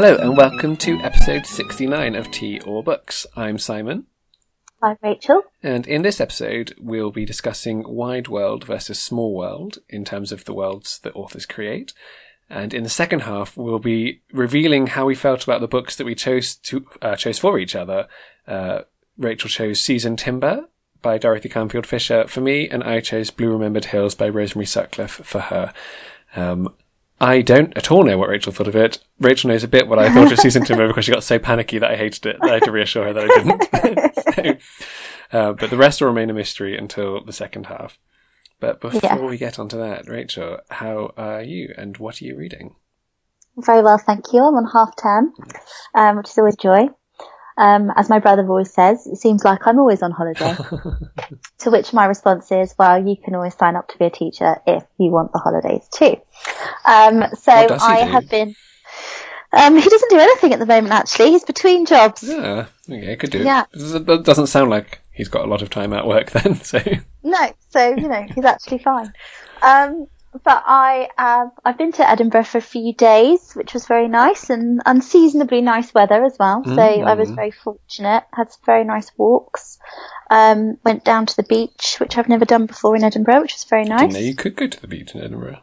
Hello, and welcome to episode 69 of Tea or Books. I'm Simon, I'm Rachel. and in this episode, we'll be discussing Wide World versus Small World in terms of the worlds that authors create. And in the second half, we'll be revealing how we felt about the books that we chose to uh, chose for each other. Uh, Rachel chose Seasoned Timber by Dorothy Canfield Fisher for me, and I chose Blue Remembered Hills by Rosemary Sutcliff for her. Um, I don't at all know what Rachel thought of it. Rachel knows a bit what I thought of Seasoned Timber because she got so panicky that I hated it that I had to reassure her that I didn't. so, uh, but the rest will remain a mystery until the second half. But before Yeah. we get onto that, Rachel, how are you and what are you reading? Very well, thank you. I'm on half term, um, which is always joy. Um, as my brother always says, it seems like I'm always on holiday. to which my response is, well, you can always sign up to be a teacher if you want the holidays too. Um, so he I do? have been. Um, he doesn't do anything at the moment. Actually, he's between jobs. Yeah, okay, could do. Yeah. That doesn't sound like he's got a lot of time at work then, so. No, so you know he's actually fine. Um, but I um, I've been to Edinburgh for a few days, which was very nice and unseasonably nice weather as well. So I was Mm. very fortunate. Had some very nice walks. Um, went down to the beach, which I've never done before in Edinburgh, which was very nice. know you could go to the beach in Edinburgh.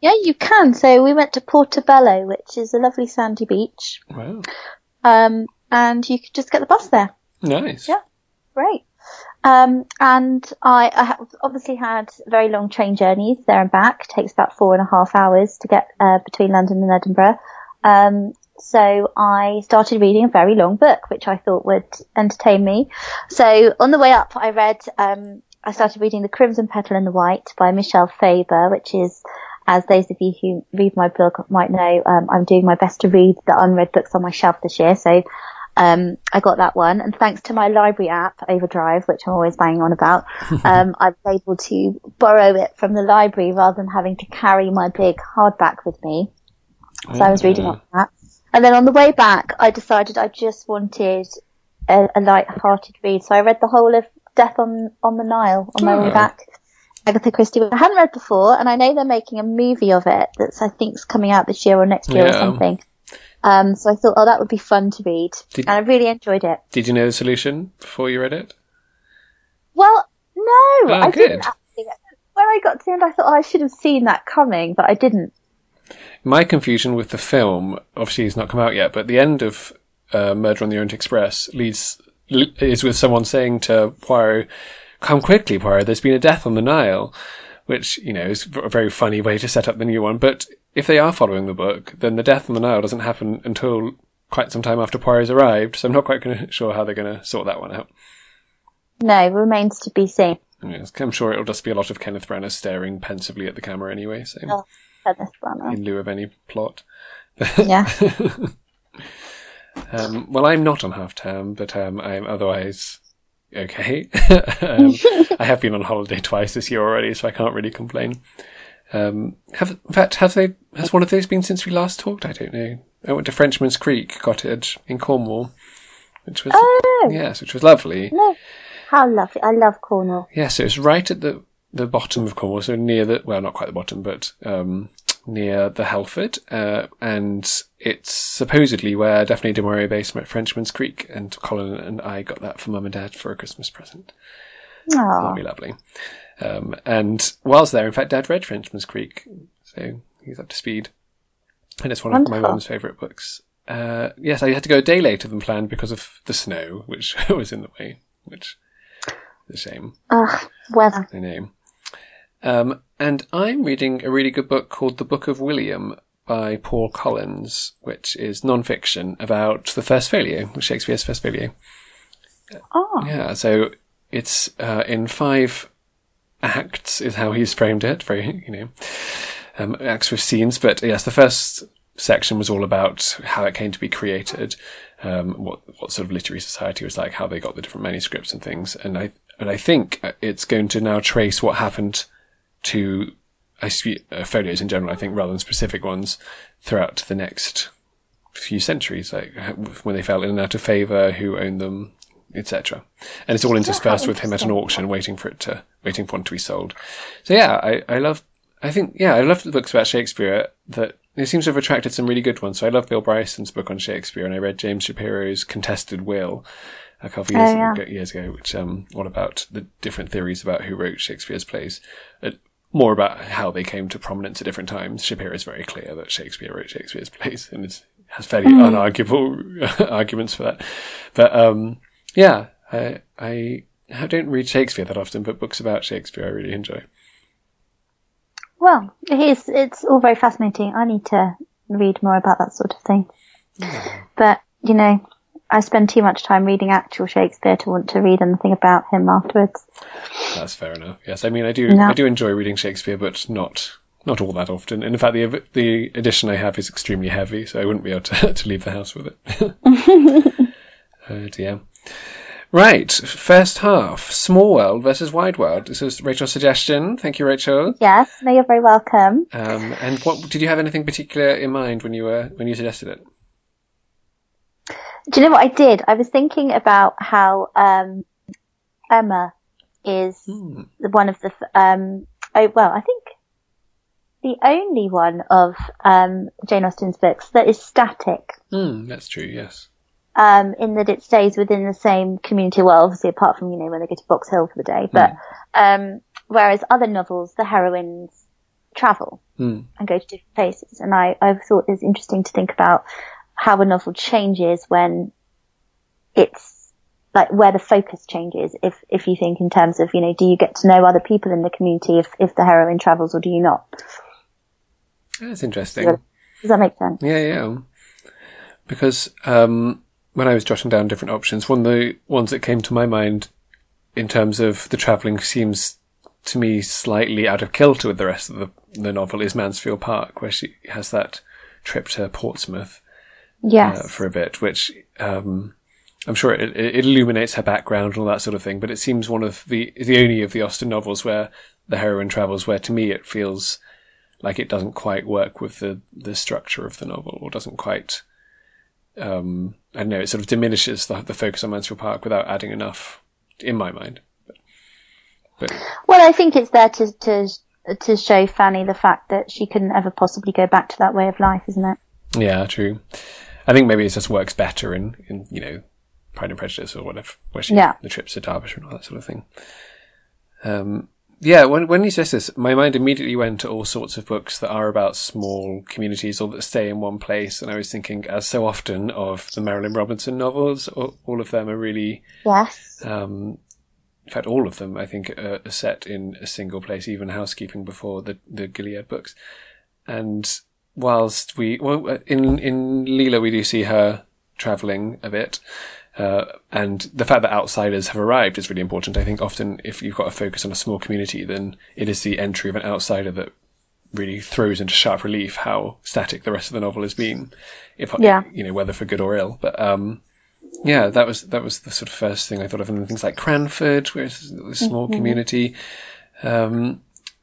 Yeah, you can. So we went to Portobello, which is a lovely sandy beach. Wow. Um, and you could just get the bus there. Nice. Yeah. Great. Um, and I, I ha- obviously had very long train journeys there and back. It takes about four and a half hours to get uh, between London and Edinburgh. Um, so I started reading a very long book, which I thought would entertain me. So on the way up, I read. Um, I started reading The Crimson Petal and the White by Michel Faber, which is, as those of you who read my blog might know, um, I'm doing my best to read the unread books on my shelf this year. So um, I got that one, and thanks to my library app, Overdrive, which I'm always banging on about, um, I was able to borrow it from the library rather than having to carry my big hardback with me. So I was reading on that. And then on the way back, I decided I just wanted a, a light-hearted read. So I read the whole of Death on on the Nile on my Oh. way back. Agatha Christie, which I hadn't read before, and I know they're making a movie of it that's I think's coming out this year or next year or something. Um, so I thought, oh, that would be fun to read, Did- and I really enjoyed it. Did you know the solution before you read it? Well, no, I good. didn't actually. When I got to the end, I thought, oh, I should have seen that coming, but I didn't. My confusion with the film, obviously, it's not come out yet, but the end of uh, Murder on the Orient Express leads is with someone saying to Poirot, "Come quickly, Poirot. There's been a death on the Nile," which you know is a very funny way to set up the new one. But if they are following the book, then the death on the Nile doesn't happen until quite some time after Poirot's arrived. So I'm not quite sure how they're going to sort that one out. No, remains to be seen. Yes, I'm sure it'll just be a lot of Kenneth Branagh staring pensively at the camera anyway, so Oh. Kenneth Branagh. in lieu of any plot. Yeah. Um, well, I'm not on half term, but um, I'm otherwise okay. um, I have been on holiday twice this year already, so I can't really complain. Um, have, in fact, have they? Has one of those been since we last talked? I don't know. I went to Frenchman's Creek Cottage in Cornwall, which was Oh. yes, which was lovely. no. How lovely. I love Cornwall. Yes, it was right at the the bottom of Cornwall, so near the well, not quite the bottom, but um, near the Helford, uh, and it's supposedly where Daphne du Maurier base met Frenchman's Creek, and Colin and I got that for mum and dad for a Christmas present. That'll Oh, be lovely. Um, and whilst there, in fact, Dad read Frenchman's Creek, so he's up to speed, and it's one of my mum's favourite books. Uh, yes, I had to go a day later than planned because of the snow, which was in the way, which is a shame. Ugh, weather. I know. Um, and I'm reading a really good book called The Book of William by Paul Collins, which is non-fiction about the First Folio, Shakespeare's First Folio. Oh, Yeah, so it's uh, in five acts, is how he's framed it. Very, you know, um, acts with scenes. But yes, the first section was all about how it came to be created, um, what what sort of literary society was like, how they got the different manuscripts and things. And I and I think it's going to now trace what happened to I uh, folios in general. I think rather than specific ones throughout the next few centuries, like when they fell in and out of favour, who owned them, etc. And it's all interspersed with him at an auction, waiting for it to, waiting for one to be sold. So yeah, I, I love, I think, yeah, I love the books about Shakespeare that it seems to have attracted some really good ones. So I love Bill Bryson's book on Shakespeare, and I read James Shapiro's Contested Will a couple of years, Oh, yeah. ago, years ago, which um, all about the different theories about who wrote Shakespeare's plays. Uh, more about how they came to prominence at different times. Shapiro is very clear that Shakespeare wrote Shakespeare's plays, and has fairly unarguable arguments for that. But um, yeah, I, I I don't read Shakespeare that often, but books about Shakespeare I really enjoy. Well, it is, it's all very fascinating. I need to read more about that sort of thing. But, you know, I spend too much time reading actual Shakespeare to want to read anything about him afterwards. That's fair enough. Yes, I mean I do No. I do enjoy reading Shakespeare, but not not all that often. And in fact, the the edition I have is extremely heavy, so I wouldn't be able to to leave the house with it. oh dear. Right, first half: Small World versus Wide World. This is Rachel's suggestion. Thank you, Rachel. Yes, no, you're very welcome. Um, and what did you have anything particular in mind when you were when you suggested it? Do you know what I did? I was thinking about how um, Emma is Hmm. one of the um, oh well, I think the only one of um, Jane Austen's books that is static. Hmm, that's true. Yes. Um, in that it stays within the same community. Well, obviously, apart from you know when they go to Box Hill for the day, but um, whereas other novels, the heroines travel Hmm. and go to different places, and I I thought it was interesting to think about how a novel changes when it's like where the focus changes. If if you think in terms of you know, do you get to know other people in the community if if the heroine travels, or do you not? That's interesting. Yeah. Does that make sense? Yeah, yeah. Because um, when I was jotting down different options, one of the ones that came to my mind in terms of the travelling seems to me slightly out of kilter with the rest of the, the novel is Mansfield Park, where she has that trip to Portsmouth Yes. uh, for a bit, which um, I'm sure it, it illuminates her background and all that sort of thing. But it seems one of the the only of the Austen novels where the heroine travels, where to me it feels like it doesn't quite work with the the structure of the novel, or doesn't quite. Um, I don't know. It sort of diminishes the the focus on Mansfield Park without adding enough, in my mind. But, but Well, I think it's there to to to show Fanny the fact that she couldn't ever possibly go back to that way of life, isn't it? yeah, true. I think maybe it just works better in, in you know, Pride and Prejudice or whatever, where she Yeah. the trips to Derbyshire and all that sort of thing. Um, yeah, when when you said this, my mind immediately went to all sorts of books that are about small communities or that stay in one place, and I was thinking, as so often of the Marilynne Robinson novels, all, of them are really, Yes. um, in fact, all of them, I think, are, are set in a single place, even Housekeeping before the the Gilead books, and whilst we well in in Lila we do see her traveling a bit uh, and the fact that outsiders have arrived is really important. I think often if you've got a focus on a small community then it is the entry of an outsider that really throws into sharp relief how static the rest of the novel has been if Yeah. you know whether for good or ill. But um yeah, that was that was the sort of first thing I thought of, and things like Cranford, where it's a small community, um,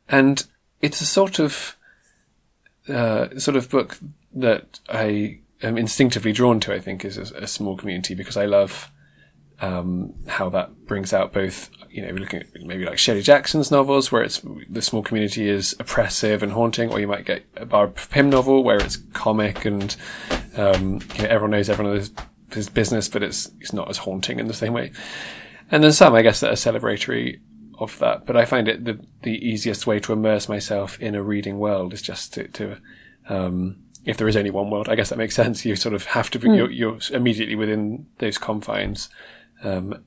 and it's a sort of uh, sort of book that I am instinctively drawn to. I think is a, a small community because I love um, how that brings out both. You know, looking at maybe like Shirley Jackson's novels, where it's the small community is oppressive and haunting, or you might get a Barbara Pym novel where it's comic and um, you know everyone knows everyone knows his business, but it's it's not as haunting in the same way. And then some, I guess, that are celebratory of that. But I find it the the easiest way to immerse myself in a reading world is just to, to um, if there is only one world, I guess that makes sense. You sort of have to be, you're, you're immediately within those confines. Um,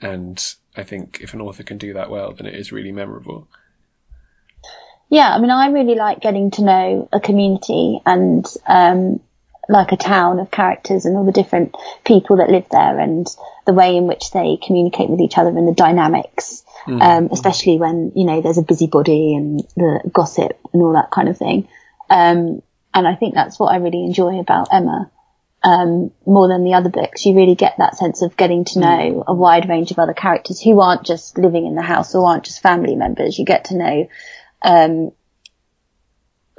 and I think if an author can do that well, then it is really memorable. Yeah, I mean, I really like getting to know a community and um, like a town of characters and all the different people that live there and the way in which they communicate with each other and the dynamics. Um, especially when you know there's a busybody and the gossip and all that kind of thing. Um, and I think that's what I really enjoy about Emma. Um, more than the other books, you really get that sense of getting to know a wide range of other characters who aren't just living in the house or aren't just family members. You get to know, um,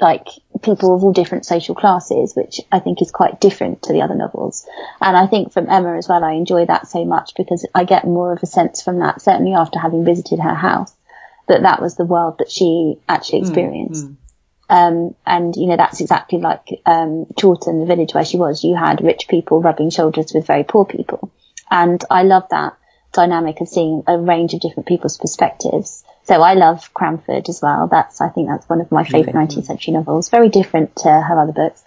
like people of all different social classes, which I think is quite different to the other novels. And I think from Emma as well, I enjoy that so much because I get more of a sense from that, certainly after having visited her house, that that was the world that she actually experienced. Um, and you know that's exactly like um, Chawton, the village where she was. You had rich people rubbing shoulders with very poor people, and I love that dynamic of seeing a range of different people's perspectives. So I love Cranford as well. That's I think that's one of my favorite mm-hmm. 19th century novels. Very different to her other books.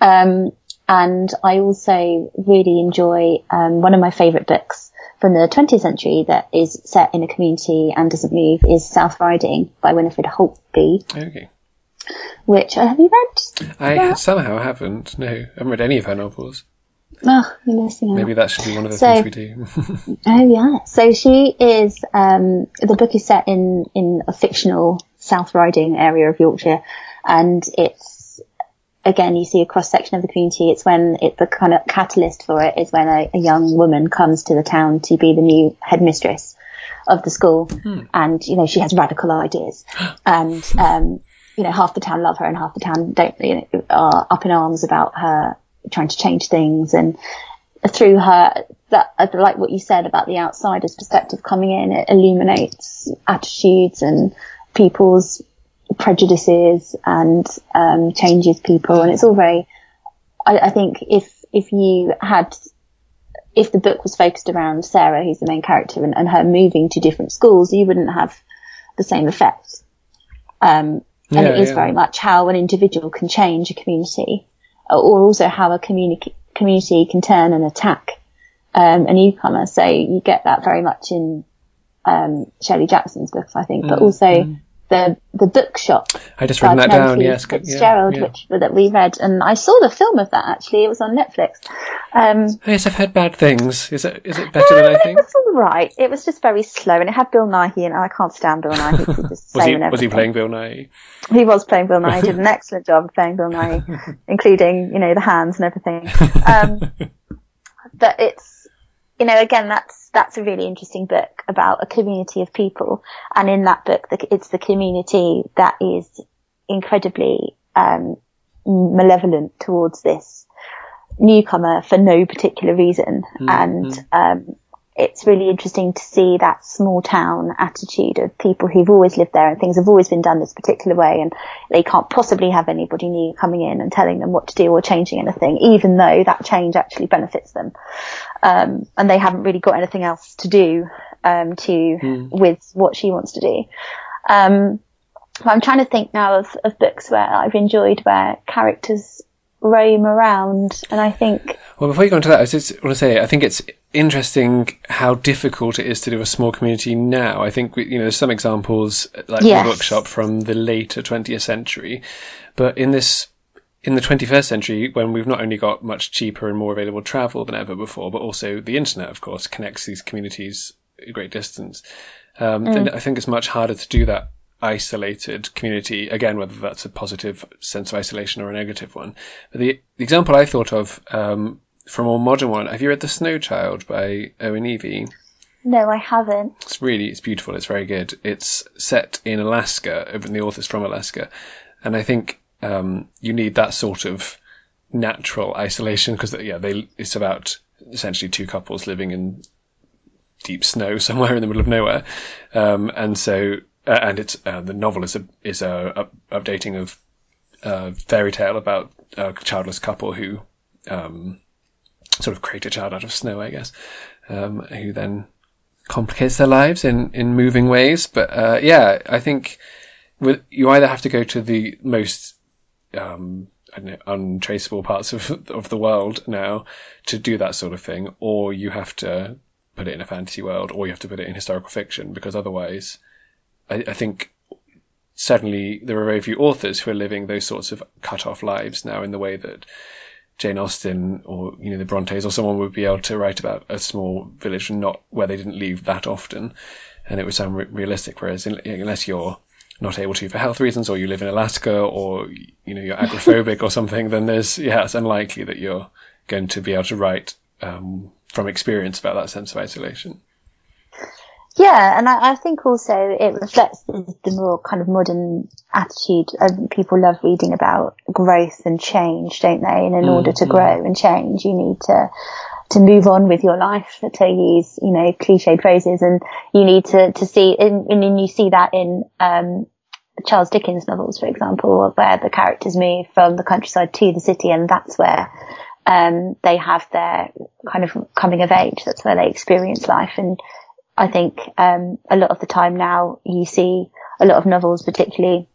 Um, and I also really enjoy um, one of my favorite books from the 20th century that is set in a community and doesn't move is South Riding by Winifred Holtby. Okay which uh, have you read? I that? somehow haven't. No, I haven't read any of her novels. Oh, you're missing out. Maybe that should be one of the so, things we do. oh yeah. So she is. Um, the book is set in in a fictional South Riding area of Yorkshire, and it's again you see a cross section of the community. It's when it the kind of catalyst for it is when a, a young woman comes to the town to be the new headmistress of the school, hmm. and you know she has radical ideas, and um, you know, half the town love her and half the town don't, you know, are up in arms about her trying to change things. And through her, that, like what you said about the outsider's perspective coming in, it illuminates attitudes and people's prejudices and, um, changes people. And it's all very, I, I think if, if you had if the book was focused around Sarah, who's the main character, and, and, her moving to different schools, you wouldn't have the same effect. Um, and yeah, it is yeah. very much how an individual can change a community, or also how a communi- community can turn and attack um, a newcomer. So you get that very much in um, Shirley Jackson's books, I think, but mm, also mm the the bookshop. I just written that down. Yes, Fitzgerald, yeah, yeah. which that we read, and I saw the film of that actually. It was on Netflix. Um, yes, I've heard bad things. Is it is it better than I think? It was all right. It was just very slow, and it had Bill Nighy, and I can't stand Bill Nighy. was he was he playing Bill Nighy? He was playing Bill Nighy. Did an excellent job of playing Bill Nighy, including you know the hands and everything. Um, but it's you know again that's that's a really interesting book about a community of people. And in that book, it's the community that is incredibly um, malevolent towards this newcomer for no particular reason. Mm-hmm. And um, it's really interesting to see that small town attitude of people who've always lived there and things have always been done this particular way and they can't possibly have anybody new coming in and telling them what to do or changing anything, even though that change actually benefits them. Um, and they haven't really got anything else to do, um, to, mm. with what she wants to do. Um, I'm trying to think now of, of books where I've enjoyed where characters roam around and I think. Well, before you go into that, I just want to say, I think it's interesting how difficult it is to do a small community now. I think, you know, there's some examples like yes. the bookshop from the later 20th century, but in this, in the 21st century, when we've not only got much cheaper and more available travel than ever before, but also the internet, of course, connects these communities a great distance. Um, mm. then I think it's much harder to do that isolated community. Again, whether that's a positive sense of isolation or a negative one. But the, the example I thought of, um, from a more modern one. Have you read The Snow Child by Eowyn Ivey? No, I haven't. It's really, it's beautiful. It's very good. It's set in Alaska, and the author's from Alaska. And I think, um, you need that sort of natural isolation because, yeah, they, it's about essentially two couples living in deep snow somewhere in the middle of nowhere. Um, and so, uh, and it's, uh, the novel is a, is a, updating of a fairy tale about a childless couple who, um, sort of create a child out of snow, I guess, um, who then complicates their lives in, in moving ways. But, uh, yeah, I think with, you either have to go to the most, um, know, untraceable parts of, of the world now to do that sort of thing, or you have to put it in a fantasy world, or you have to put it in historical fiction, because otherwise, I, I think certainly there are very few authors who are living those sorts of cut off lives now in the way that Jane Austen or you know the Brontes or someone would be able to write about a small village and not where they didn't leave that often, and it would sound re- realistic. Whereas in, unless you're not able to for health reasons, or you live in Alaska, or you know you're agoraphobic or something, then there's yeah, it's unlikely that you're going to be able to write um, from experience about that sense of isolation. Yeah, and I, I, think also it reflects the, the, more kind of modern attitude. Um, people love reading about growth and change, don't they? And in mm, order to mm. grow and change, you need to to move on with your life, to use you know cliched phrases, and you need to to see, and, and you see that in um, Charles Dickens novels, for example, where the characters move from the countryside to the city, and that's where um, they have their kind of coming of age. That's where they experience life. And I think um, a lot of the time now you see a lot of novels, particularly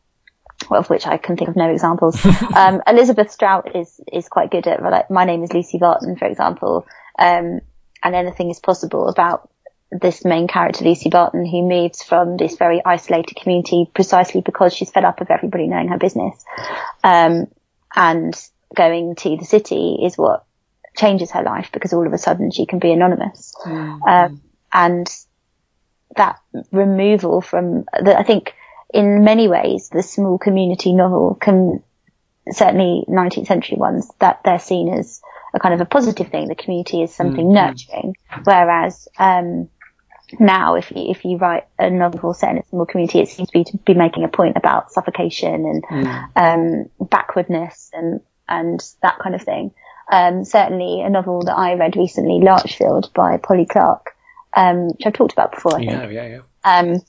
of which I can think of no examples. um, Elizabeth Strout is is quite good at like my name is Lucy Barton, for example, um, and anything is possible about this main character, Lucy Barton, who moves from this very isolated community precisely because she's fed up of everybody knowing her business. Um, and going to the city is what changes her life because all of a sudden she can be anonymous. Mm. Um, and that removal from that I think in many ways, the small community novel can certainly 19th century ones that they're seen as a kind of a positive thing. The community is something mm-hmm. nurturing, whereas um, now, if you if you write a novel set in a small community, it seems to be to be making a point about suffocation and mm. um, backwardness and and that kind of thing. Um, certainly, a novel that I read recently, Larchfield by Polly Clark, um, which I've talked about before. I yeah, think. yeah, yeah. Um,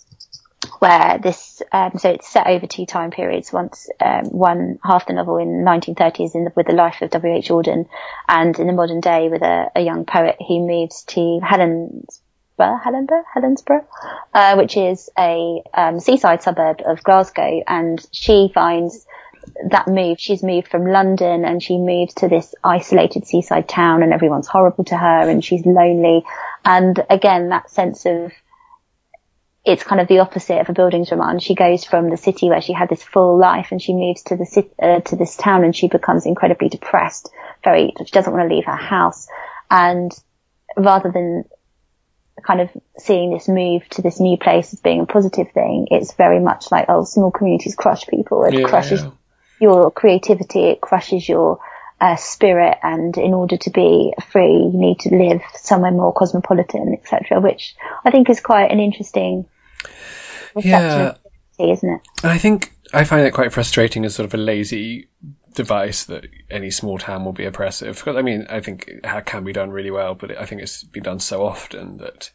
where this, um, so it's set over two time periods. Once, um, one half the novel in 1930s in the, with the life of W.H. Auden and in the modern day with a, a young poet who moves to Helensburgh, Helensburgh, Helensburgh, uh, which is a, um, seaside suburb of Glasgow. And she finds that move, she's moved from London and she moves to this isolated seaside town and everyone's horrible to her and she's lonely. And again, that sense of, it's kind of the opposite of a Bildungsroman. She goes from the city where she had this full life and she moves to the city, uh, to this town and she becomes incredibly depressed. Very, she doesn't want to leave her house. And rather than kind of seeing this move to this new place as being a positive thing, it's very much like, oh, small communities crush people. It yeah, crushes yeah. your creativity. It crushes your uh, spirit. And in order to be free, you need to live somewhere more cosmopolitan, etc., which I think is quite an interesting yeah, isn't it? I think I find it quite frustrating as sort of a lazy device that any small town will be oppressive. Because I mean, I think it can be done really well, but I think it's been done so often that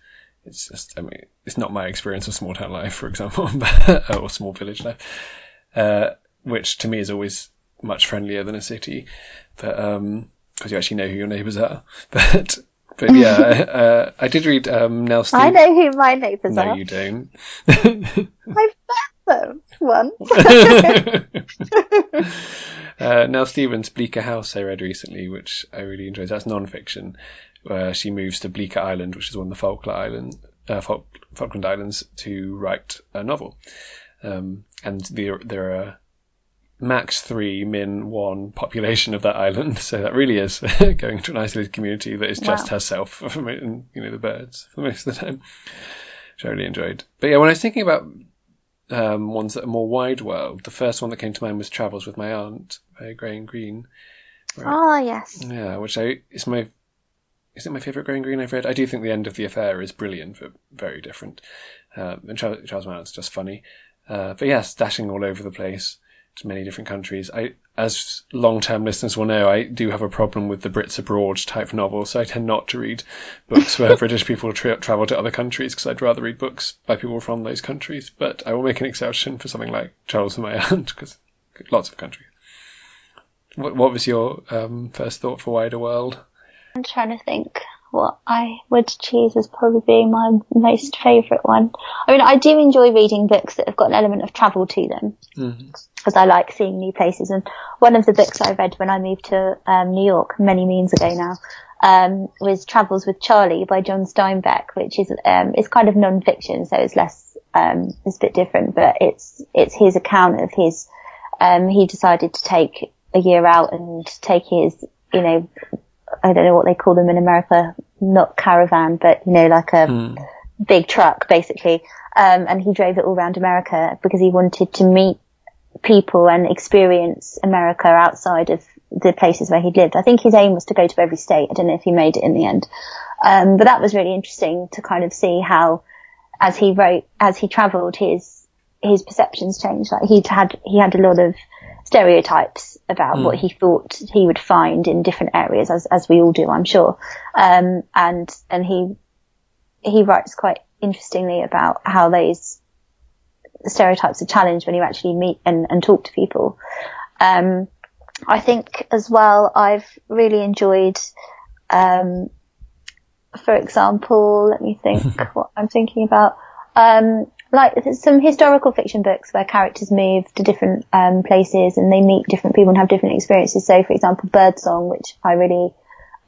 it's just. I mean, it's not my experience of small town life, for example, or small village life, uh, which to me is always much friendlier than a city. But um, because you actually know who your neighbours are. But but yeah, uh, I did read um, Nell I know who my neighbours no, are. No, you don't. I've met them once. uh, Nell Stevens' Bleaker House I read recently, which I really enjoyed. That's non-fiction, where she moves to Bleaker Island, which is one of the Falkland Island, uh, Falkland Islands, to write a novel. Um, and there, there are max three, min one population of that island. So that really is going to an isolated community that is just wow. herself and, you know, the birds for most of the time, which I really enjoyed. But yeah, when I was thinking about um, ones that are more wide world, the first one that came to mind was Travels with My Aunt by Graham Greene. Oh, yes. Yeah, which I, is my, is it my favourite Graham Greene I've read? I do think The End of the Affair is brilliant, but very different. Um, and Charles, Charles just funny. Uh, but yes, dashing all over the place many different countries. I, as long-term listeners will know, I do have a problem with the Brits abroad type novel, so I tend not to read books where British people tra- travel to other countries because I'd rather read books by people from those countries. But I will make an exception for something like Charles and my aunt because lots of countries. What, what was your um, first thought for Wider World? I'm trying to think what I would choose as probably being my most favourite one. I mean, I do enjoy reading books that have got an element of travel to them because mm-hmm. I like seeing new places. And one of the books I read when I moved to um, New York many moons ago now um, was Travels with Charlie by John Steinbeck, which is um, it's kind of non-fiction, so it's less um, it's a bit different, but it's it's his account of his. Um, he decided to take a year out and take his you know I don't know what they call them in America, not caravan, but you know, like a mm. big truck basically. Um, and he drove it all around America because he wanted to meet people and experience America outside of the places where he'd lived. I think his aim was to go to every state. I don't know if he made it in the end. Um, but that was really interesting to kind of see how, as he wrote, as he traveled, his, his perceptions changed. Like he'd had, he had a lot of stereotypes about mm. what he thought he would find in different areas, as as we all do, I'm sure. Um, and and he he writes quite interestingly about how those stereotypes are challenged when you actually meet and, and talk to people. Um, I think as well, I've really enjoyed, um, for example, let me think what I'm thinking about. Um, like some historical fiction books where characters move to different um, places and they meet different people and have different experiences. So, for example, Birdsong, which I really,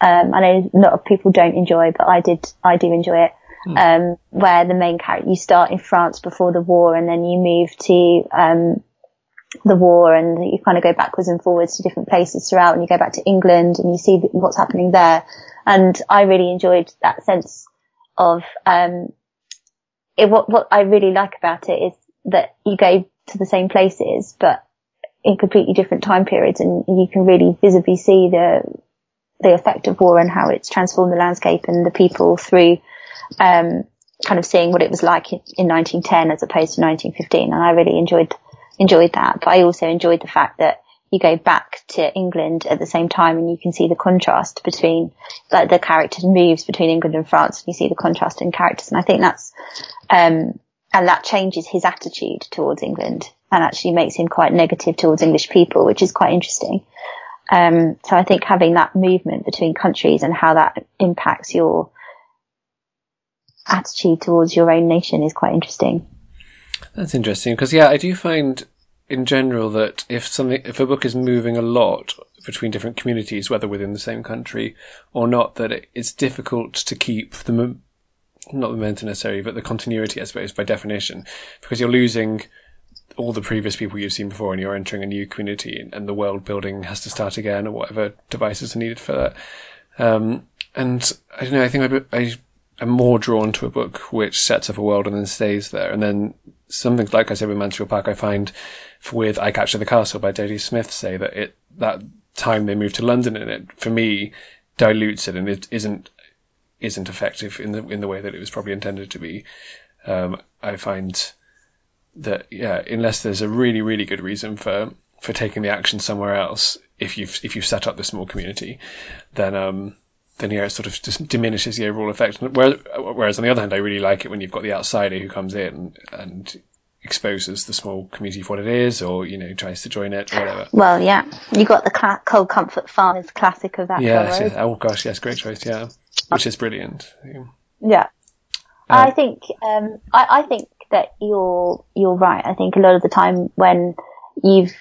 um, I know a lot of people don't enjoy, but I did, I do enjoy it. Mm. Um, where the main character, you start in France before the war and then you move to, um, the war and you kind of go backwards and forwards to different places throughout and you go back to England and you see what's happening there. And I really enjoyed that sense of, um, it, what, what I really like about it is that you go to the same places, but in completely different time periods and you can really visibly see the, the effect of war and how it's transformed the landscape and the people through, um, kind of seeing what it was like in, in 1910 as opposed to 1915. And I really enjoyed, enjoyed that. But I also enjoyed the fact that you go back to England at the same time and you can see the contrast between like the characters moves between England and France and you see the contrast in characters. And I think that's, um, and that changes his attitude towards England and actually makes him quite negative towards English people, which is quite interesting. Um, so I think having that movement between countries and how that impacts your attitude towards your own nation is quite interesting. That's interesting because yeah, I do find in general that if something, if a book is moving a lot between different communities, whether within the same country or not, that it, it's difficult to keep the, not the momentum necessarily, but the continuity, I suppose, by definition, because you're losing all the previous people you've seen before and you're entering a new community and the world building has to start again or whatever devices are needed for that. Um, and I don't know, I think I, I am more drawn to a book which sets up a world and then stays there. And then something like I said with Mansfield Park, I find with I Capture the Castle by Zadie Smith say that it, that time they moved to London and it, for me, dilutes it and it isn't, isn't effective in the, in the way that it was probably intended to be. Um, I find that, yeah, unless there's a really, really good reason for, for taking the action somewhere else, if you've, if you've set up the small community, then, um, then yeah, it sort of just diminishes the overall effect. Whereas, whereas on the other hand, I really like it when you've got the outsider who comes in and exposes the small community for what it is, or you know tries to join it, or whatever. Well, yeah, you got the cl- Cold Comfort Farmers classic of that. Yeah, yes, oh gosh, yes, great choice. Yeah, which is brilliant. Yeah, uh, I think um, I, I think that you're you're right. I think a lot of the time when you've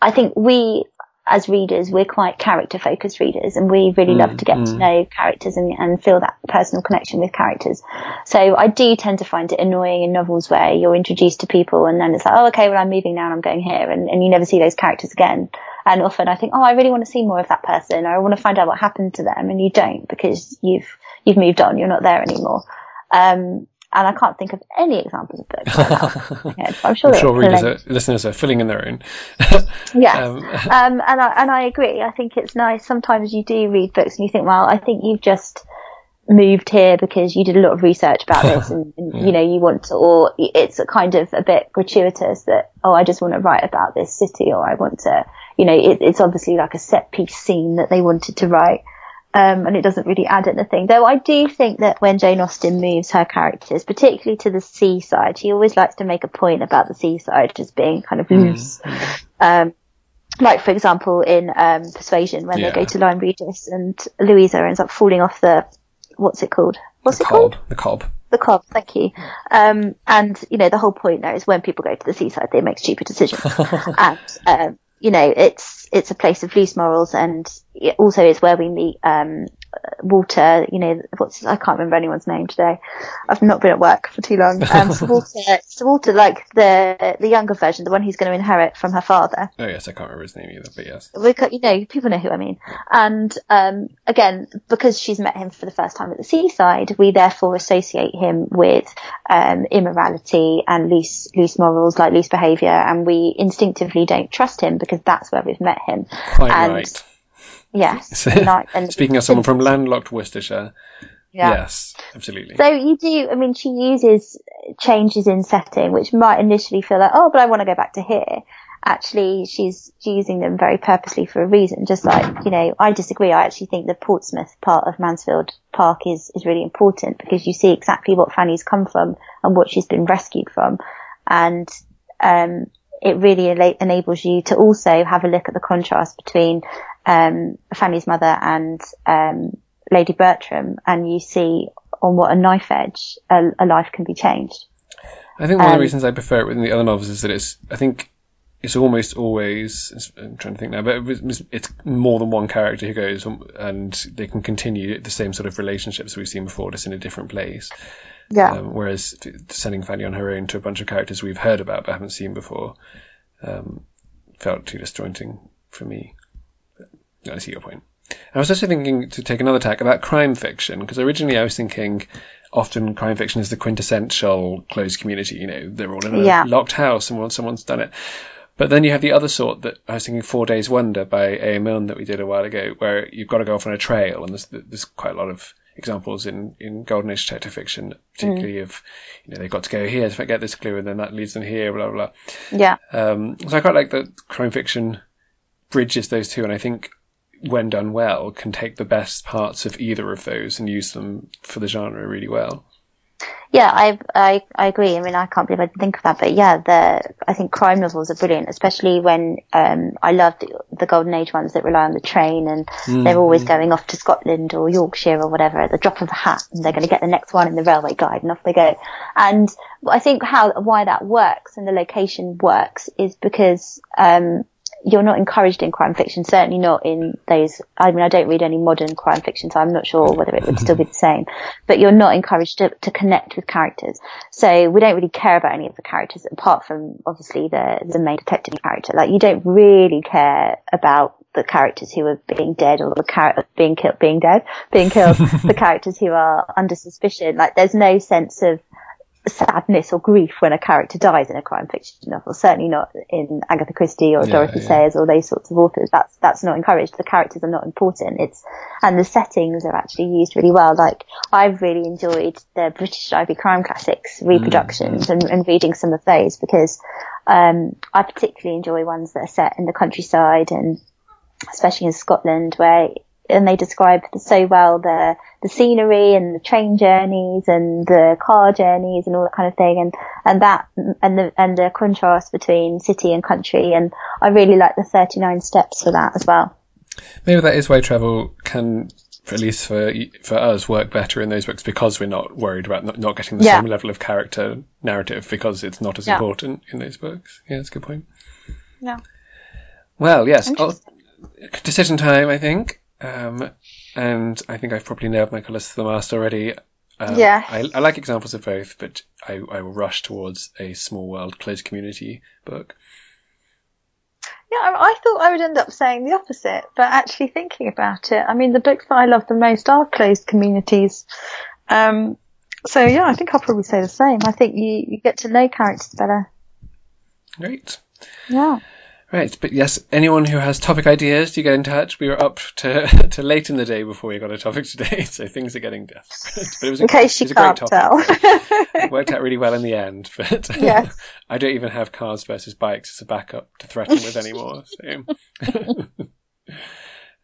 I think we as readers, we're quite character focused readers and we really mm, love to get mm. to know characters and, and feel that personal connection with characters. So I do tend to find it annoying in novels where you're introduced to people and then it's like, oh, okay, well, I'm moving now and I'm going here and, and you never see those characters again. And often I think, oh, I really want to see more of that person. I want to find out what happened to them. And you don't because you've, you've moved on. You're not there anymore. Um, and I can't think of any examples of books. Like I'm sure, I'm sure readers are, listeners are filling in their own. yeah, um, um, and I and I agree. I think it's nice. Sometimes you do read books and you think, well, I think you've just moved here because you did a lot of research about this, and, and yeah. you know you want to, or it's a kind of a bit gratuitous that oh, I just want to write about this city, or I want to, you know, it, it's obviously like a set piece scene that they wanted to write. Um, and it doesn't really add anything. Though I do think that when Jane Austen moves her characters, particularly to the seaside, she always likes to make a point about the seaside as being kind of mm-hmm. loose. Mm. Um, like for example in um, Persuasion when yeah. they go to Lyme Regis and Louisa ends up falling off the what's it called? What's the it cob, called? The cob. The cob. Thank you. Um, and you know the whole point there is when people go to the seaside, they make stupid decisions, and um, you know it's it's a place of loose morals and it also is where we meet um, Walter, you know, what's I can't remember anyone's name today. I've not been at work for too long. Um, so Walter, so Walter, like the the younger version, the one who's going to inherit from her father. Oh yes, I can't remember his name either, but yes, we, you know, people know who I mean. And um, again, because she's met him for the first time at the seaside, we therefore associate him with um, immorality and loose loose morals, like loose behaviour, and we instinctively don't trust him because that's where we've met him. Quite and, right Yes. and Speaking of someone from landlocked Worcestershire. Yeah. Yes, absolutely. So you do, I mean, she uses changes in setting, which might initially feel like, oh, but I want to go back to here. Actually, she's using them very purposely for a reason. Just like, you know, I disagree. I actually think the Portsmouth part of Mansfield Park is, is really important because you see exactly what Fanny's come from and what she's been rescued from. and um, it really enables you to also have a look at the contrast between um, Fanny's mother and um, Lady Bertram, and you see on what a knife edge a, a life can be changed. I think one um, of the um, reasons I prefer it with the other novels is that it's, I think it's almost always, I'm trying to think now, but it's more than one character who goes and they can continue the same sort of relationships we've seen before, just in a different place. Yeah. Um, whereas sending Fanny on her own to a bunch of characters we've heard about but haven't seen before, um, felt too disjointing for me. I see your point. I was also thinking to take another tack about crime fiction, because originally I was thinking often crime fiction is the quintessential closed community. You know, they're all in a yeah. locked house and someone's done it. But then you have the other sort that I was thinking Four Days Wonder by A. Milne that we did a while ago, where you've got to go off on a trail, and there's, there's quite a lot of examples in, in Golden Age detective fiction, particularly mm. of, you know, they've got to go here to get this clue, and then that leads them here, blah, blah, blah. Yeah. Um, so I quite like that crime fiction bridges those two, and I think when done well, can take the best parts of either of those and use them for the genre really well. Yeah, I, I, I agree. I mean, I can't believe I didn't think of that, but yeah, the, I think crime novels are brilliant, especially when, um, I love the, the, golden age ones that rely on the train and mm. they're always going off to Scotland or Yorkshire or whatever at the drop of a hat and they're going to get the next one in the railway guide and off they go. And I think how, why that works and the location works is because, um, you're not encouraged in crime fiction, certainly not in those. I mean, I don't read any modern crime fiction, so I'm not sure whether it would still be the same, but you're not encouraged to, to connect with characters. So we don't really care about any of the characters apart from obviously the, the main detective character. Like you don't really care about the characters who are being dead or the character being killed, being dead, being killed, the characters who are under suspicion. Like there's no sense of sadness or grief when a character dies in a crime fiction novel. Certainly not in Agatha Christie or yeah, Dorothy yeah. Sayers or those sorts of authors. That's that's not encouraged. The characters are not important. It's and the settings are actually used really well. Like I've really enjoyed the British Ivy crime classics reproductions mm. and, and, reading some of those because um, I particularly enjoy ones that are set in the countryside and especially in Scotland where and they describe so well the the scenery and the train journeys and the car journeys and all that kind of thing and and that and the and the contrast between city and country and I really like the 39 steps for that as well. Maybe that is why travel can at least for for us work better in those books because we're not worried about not, not getting the yeah. same level of character narrative because it's not as yeah. important in those books. Yeah, that's a good point. Yeah. Well, yes. Oh, decision time, I think. Um, and I think I've probably nailed my colours to the mast already. Um, yeah. I, I, like examples of both, but I, I will rush towards a small world, closed community book. Yeah, I thought I would end up saying the opposite, but actually thinking about it, I mean, the books that I love the most are closed communities. Um, so yeah, I think I'll probably say the same. I think you, you get to know characters better. Great. Yeah. Right, but yes, anyone who has topic ideas, do get in touch. We were up to to late in the day before we got a topic today, so things are getting desperate. But it was a, in case you can't tell, it worked out really well in the end. But yes. I don't even have cars versus bikes as a backup to threaten with anymore. So.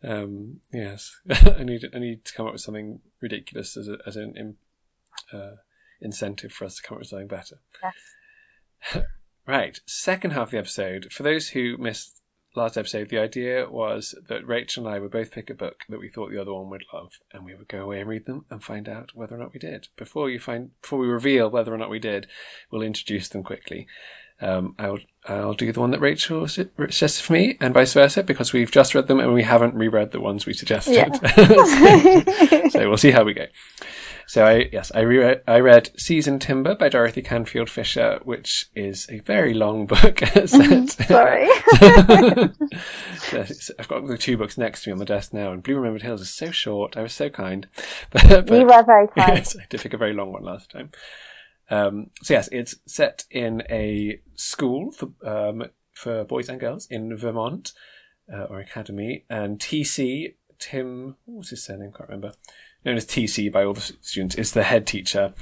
um, yes, I need I need to come up with something ridiculous as a, as an uh, incentive for us to come up with something better. Yes. Right, second half of the episode. For those who missed last episode, the idea was that Rachel and I would both pick a book that we thought the other one would love, and we would go away and read them and find out whether or not we did. Before you find, before we reveal whether or not we did, we'll introduce them quickly. Um, I'll I'll do the one that Rachel suggested for me, and vice versa, because we've just read them and we haven't reread the ones we suggested. Yeah. so, so we'll see how we go. So I yes, I reread I read Seasoned Timber by Dorothy Canfield Fisher, which is a very long book. Sorry. I've got the two books next to me on my desk now, and Blue Remembered Hills is so short. I was so kind. but, but, you were very kind. Yes, I did pick a very long one last time. Um, so yes, it's set in a school for um, for boys and girls in Vermont uh, or academy, and TC Tim, what was his surname? Can't remember known as TC by all the students, is the head teacher.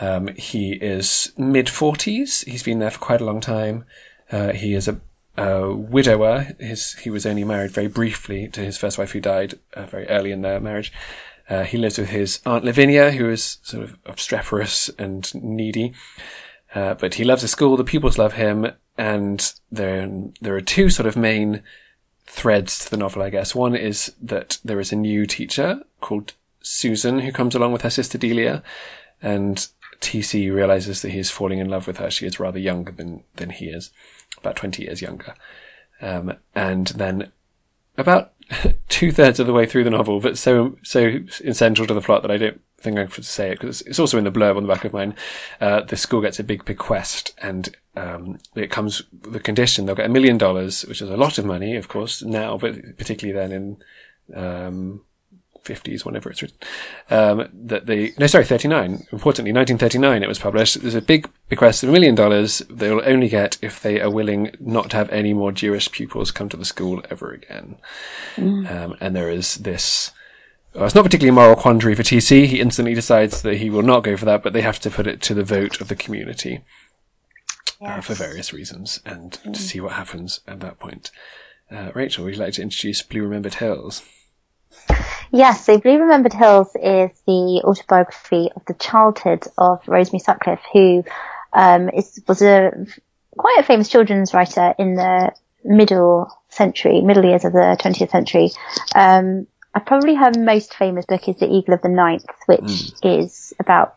Um, he is mid 40s. He's been there for quite a long time. Uh, he is a, a, widower. His, he was only married very briefly to his first wife who died uh, very early in their marriage. Uh, he lives with his aunt Lavinia, who is sort of obstreperous and needy. Uh, but he loves the school, the pupils love him, and there, there are two sort of main threads to the novel, I guess. One is that there is a new teacher called Susan who comes along with her sister Delia, and TC realizes that he is falling in love with her. She is rather younger than, than he is, about 20 years younger. Um, and then about two thirds of the way through the novel, but so, so essential to the plot that I don't think I'm to say it because it's also in the blurb on the back of mine. Uh, the school gets a big bequest and, um, it comes with the condition they'll get a million dollars, which is a lot of money, of course, now, but particularly then in, um, 50s, whenever it's written, um, that they, no, sorry, 39. Importantly, 1939 it was published. There's a big bequest of a million dollars they will only get if they are willing not to have any more Jewish pupils come to the school ever again. Mm. Um, and there is this, well, it's not particularly a moral quandary for TC. He instantly decides that he will not go for that, but they have to put it to the vote of the community yes. uh, for various reasons and mm. to see what happens at that point. Uh, Rachel, would you like to introduce Blue Remembered Hills? Yes, so Blue Remembered Hills is the autobiography of the childhood of Rosemary Sutcliff, who um, is, was a quite a famous children's writer in the middle century, middle years of the 20th century. Um, I probably her most famous book is The Eagle of the Ninth, which mm. is about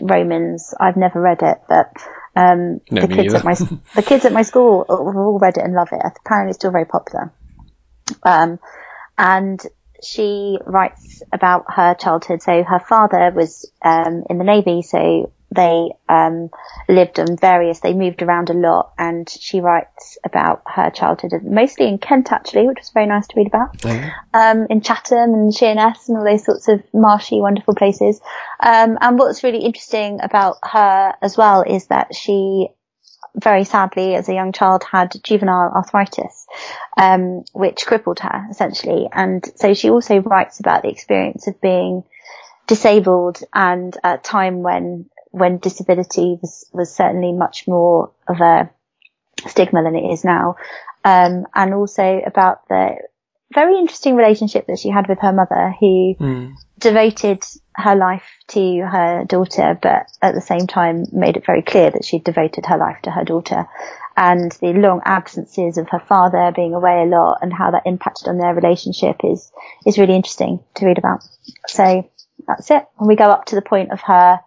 Romans. I've never read it, but um, no, the kids either. at my the kids at my school have all read it and love it. Apparently, it's still very popular. Um, and she writes about her childhood. So her father was um, in the navy, so they um, lived on various. They moved around a lot, and she writes about her childhood, mostly in Kent actually, which was very nice to read about. Mm-hmm. Um, in Chatham and Sheerness and all those sorts of marshy, wonderful places. Um, and what's really interesting about her as well is that she very sadly, as a young child, had juvenile arthritis, um, which crippled her essentially. And so she also writes about the experience of being disabled and a time when when disability was was certainly much more of a stigma than it is now, um, and also about the very interesting relationship that she had with her mother, who mm. devoted her life to her daughter, but at the same time made it very clear that she devoted her life to her daughter. And the long absences of her father being away a lot and how that impacted on their relationship is, is really interesting to read about. So that's it. And we go up to the point of her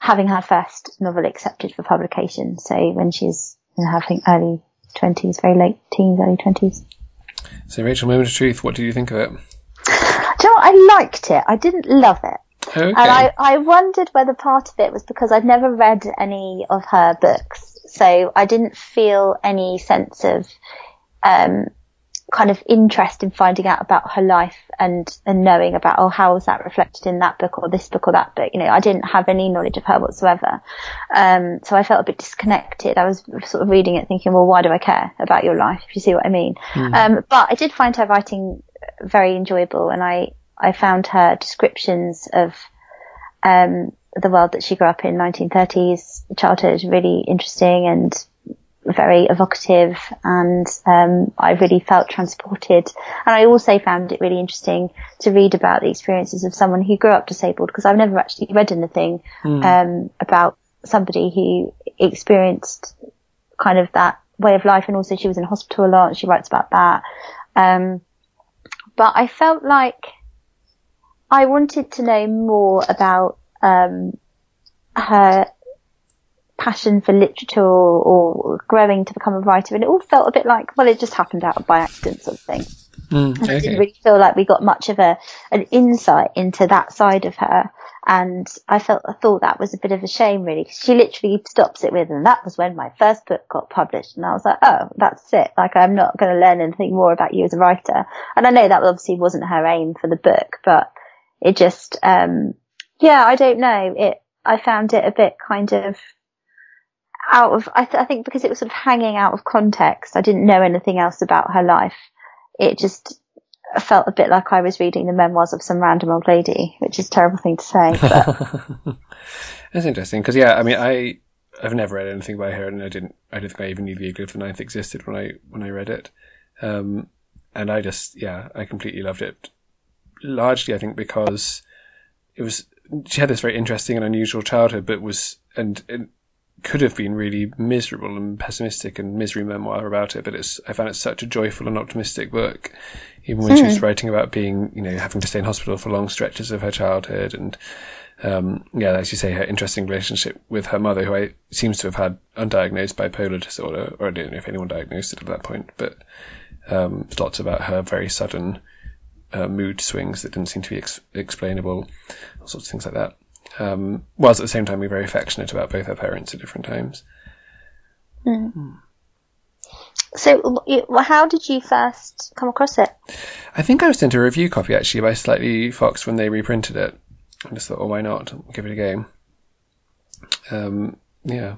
having her first novel accepted for publication. So when she's in her early twenties, very late teens, early twenties. So Rachel, moment of truth. What did you think of it? Do you know I liked it. I didn't love it. Okay. And I, I wondered whether part of it was because I'd never read any of her books. So I didn't feel any sense of, um, kind of interest in finding out about her life and, and knowing about, oh, how was that reflected in that book or this book or that book? You know, I didn't have any knowledge of her whatsoever. Um, so I felt a bit disconnected. I was sort of reading it thinking, well, why do I care about your life? If you see what I mean. Mm. Um, but I did find her writing very enjoyable and I, I found her descriptions of, um, the world that she grew up in 1930s childhood really interesting and very evocative and um, I really felt transported. And I also found it really interesting to read about the experiences of someone who grew up disabled because I've never actually read anything mm. um, about somebody who experienced kind of that way of life and also she was in hospital a lot and she writes about that. Um, but I felt like I wanted to know more about um, her passion for literature or, growing to become a writer, and it all felt a bit like, well, it just happened out by accident sort of thing. Mm, okay. I didn't really feel like we got much of a an insight into that side of her, and I felt I thought that was a bit of a shame, really. Cause she literally stops it with, and that was when my first book got published, and I was like, oh, that's it. Like I'm not going to learn anything more about you as a writer, and I know that obviously wasn't her aim for the book, but it just, um, yeah, I don't know. It I found it a bit kind of out of, I, th- I think because it was sort of hanging out of context, I didn't know anything else about her life. It just felt a bit like I was reading the memoirs of some random old lady, which is a terrible thing to say. That's interesting because yeah, I mean, I I've never read anything by her, and I didn't. I don't think I even knew the of the Ninth existed when I when I read it. Um, and I just yeah, I completely loved it. Largely, I think because it was she had this very interesting and unusual childhood, but was and, and could have been really miserable and pessimistic and misery memoir about it, but it's I found it such a joyful and optimistic book. Even when mm. she was hmm. writing about being, you know, having to stay in hospital for long stretches of her childhood and um, yeah, as you say, her interesting relationship with her mother, who I, seems to have had undiagnosed bipolar disorder, or I don't know if anyone diagnosed it at that point, but um, lots about her very sudden uh, mood swings that didn't seem to be ex- explainable, all sorts of things like that. Um, whilst at the same time we're very affectionate about both her parents at different times. Mm. So, how did you first come across it? I think I was sent a review copy actually by Slightly Foxed when they reprinted it. I just thought, oh, why not? Give it a go. Um, yeah.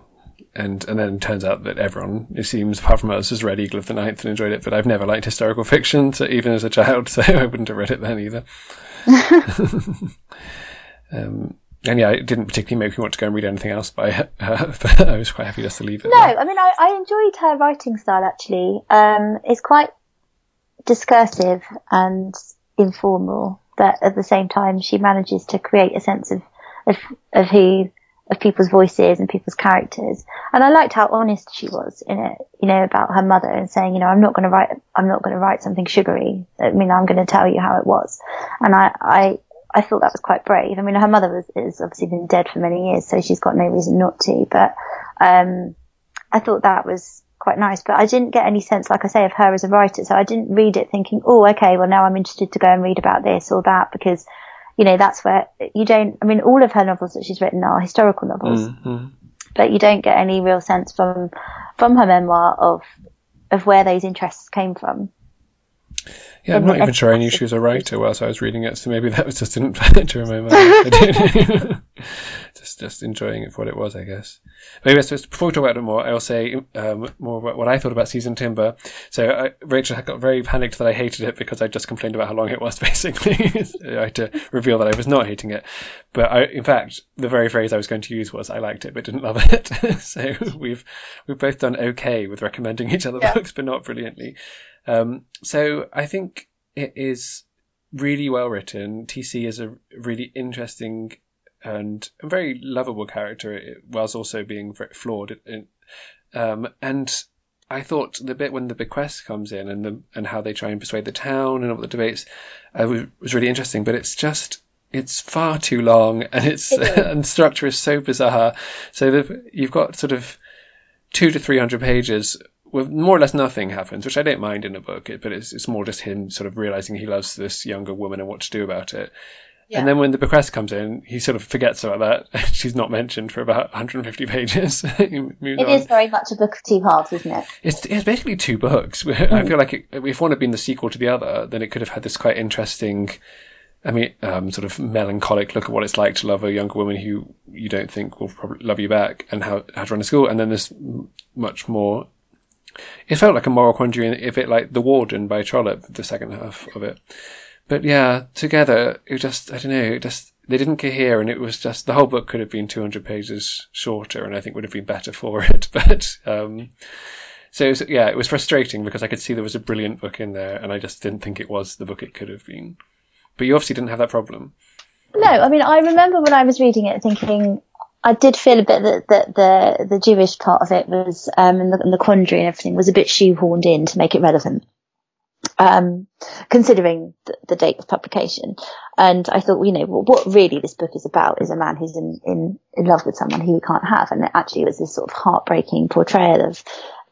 And and then it turns out that everyone, it seems, apart from us, has read Eagle of the Ninth and enjoyed it. But I've never liked historical fiction, so even as a child, so I wouldn't have read it then either. um, and yeah, it didn't particularly make me want to go and read anything else by her, but I was quite happy just to leave it. No, there. I mean, I, I, enjoyed her writing style actually. Um, it's quite discursive and informal but at the same time she manages to create a sense of, of, of who, of people's voices and people's characters. And I liked how honest she was in it, you know, about her mother and saying, you know, I'm not going to write, I'm not going to write something sugary. I mean, I'm going to tell you how it was. And I, I, I thought that was quite brave. I mean, her mother was, is obviously been dead for many years, so she's got no reason not to, but, um, I thought that was quite nice, but I didn't get any sense, like I say, of her as a writer. So I didn't read it thinking, oh, okay, well now I'm interested to go and read about this or that because, you know, that's where you don't, I mean, all of her novels that she's written are historical novels, mm-hmm. but you don't get any real sense from, from her memoir of, of where those interests came from. Yeah, I'm not even sure I knew she was a writer whilst I was reading it, so maybe that was just didn't enter in my mind. just just enjoying it for what it was, I guess. Maybe so before we talk about it more, I'll say um, more about what I thought about Seasoned Timber. So I, Rachel got very panicked that I hated it because I just complained about how long it was. Basically, I had to reveal that I was not hating it, but I, in fact, the very phrase I was going to use was I liked it but didn't love it. so we've we've both done okay with recommending each other yeah. books, but not brilliantly. Um, so I think it is really well written. TC is a really interesting and a very lovable character, whilst also being very flawed. Um, and I thought the bit when the bequest comes in and the and how they try and persuade the town and all the debates uh, was really interesting. But it's just it's far too long and it's it and structure is so bizarre. So you've got sort of two to three hundred pages with more or less nothing happens, which I don't mind in a book, but it's, it's more just him sort of realizing he loves this younger woman and what to do about it. Yeah. And then when the bequest comes in, he sort of forgets about that. She's not mentioned for about 150 pages. it on. is very much a book of two halves, isn't it? It's, it's basically two books. Mm. I feel like it, if one had been the sequel to the other, then it could have had this quite interesting, I mean, um, sort of melancholic look at what it's like to love a younger woman who you don't think will probably love you back and how, how to run a school. And then there's much more it felt like a moral quandary if it like The Warden by Trollope, the second half of it. But yeah, together, it just, I don't know, it just, they didn't cohere and it was just, the whole book could have been 200 pages shorter and I think would have been better for it. But, um, so it was, yeah, it was frustrating because I could see there was a brilliant book in there and I just didn't think it was the book it could have been. But you obviously didn't have that problem. No, I mean, I remember when I was reading it thinking, I did feel a bit that, that the the Jewish part of it was um and the, and the quandary and everything was a bit shoehorned in to make it relevant. Um, considering the, the, date of publication, and I thought, you know, well, what really this book is about is a man who's in, in, in love with someone who he can't have, and it actually was this sort of heartbreaking portrayal of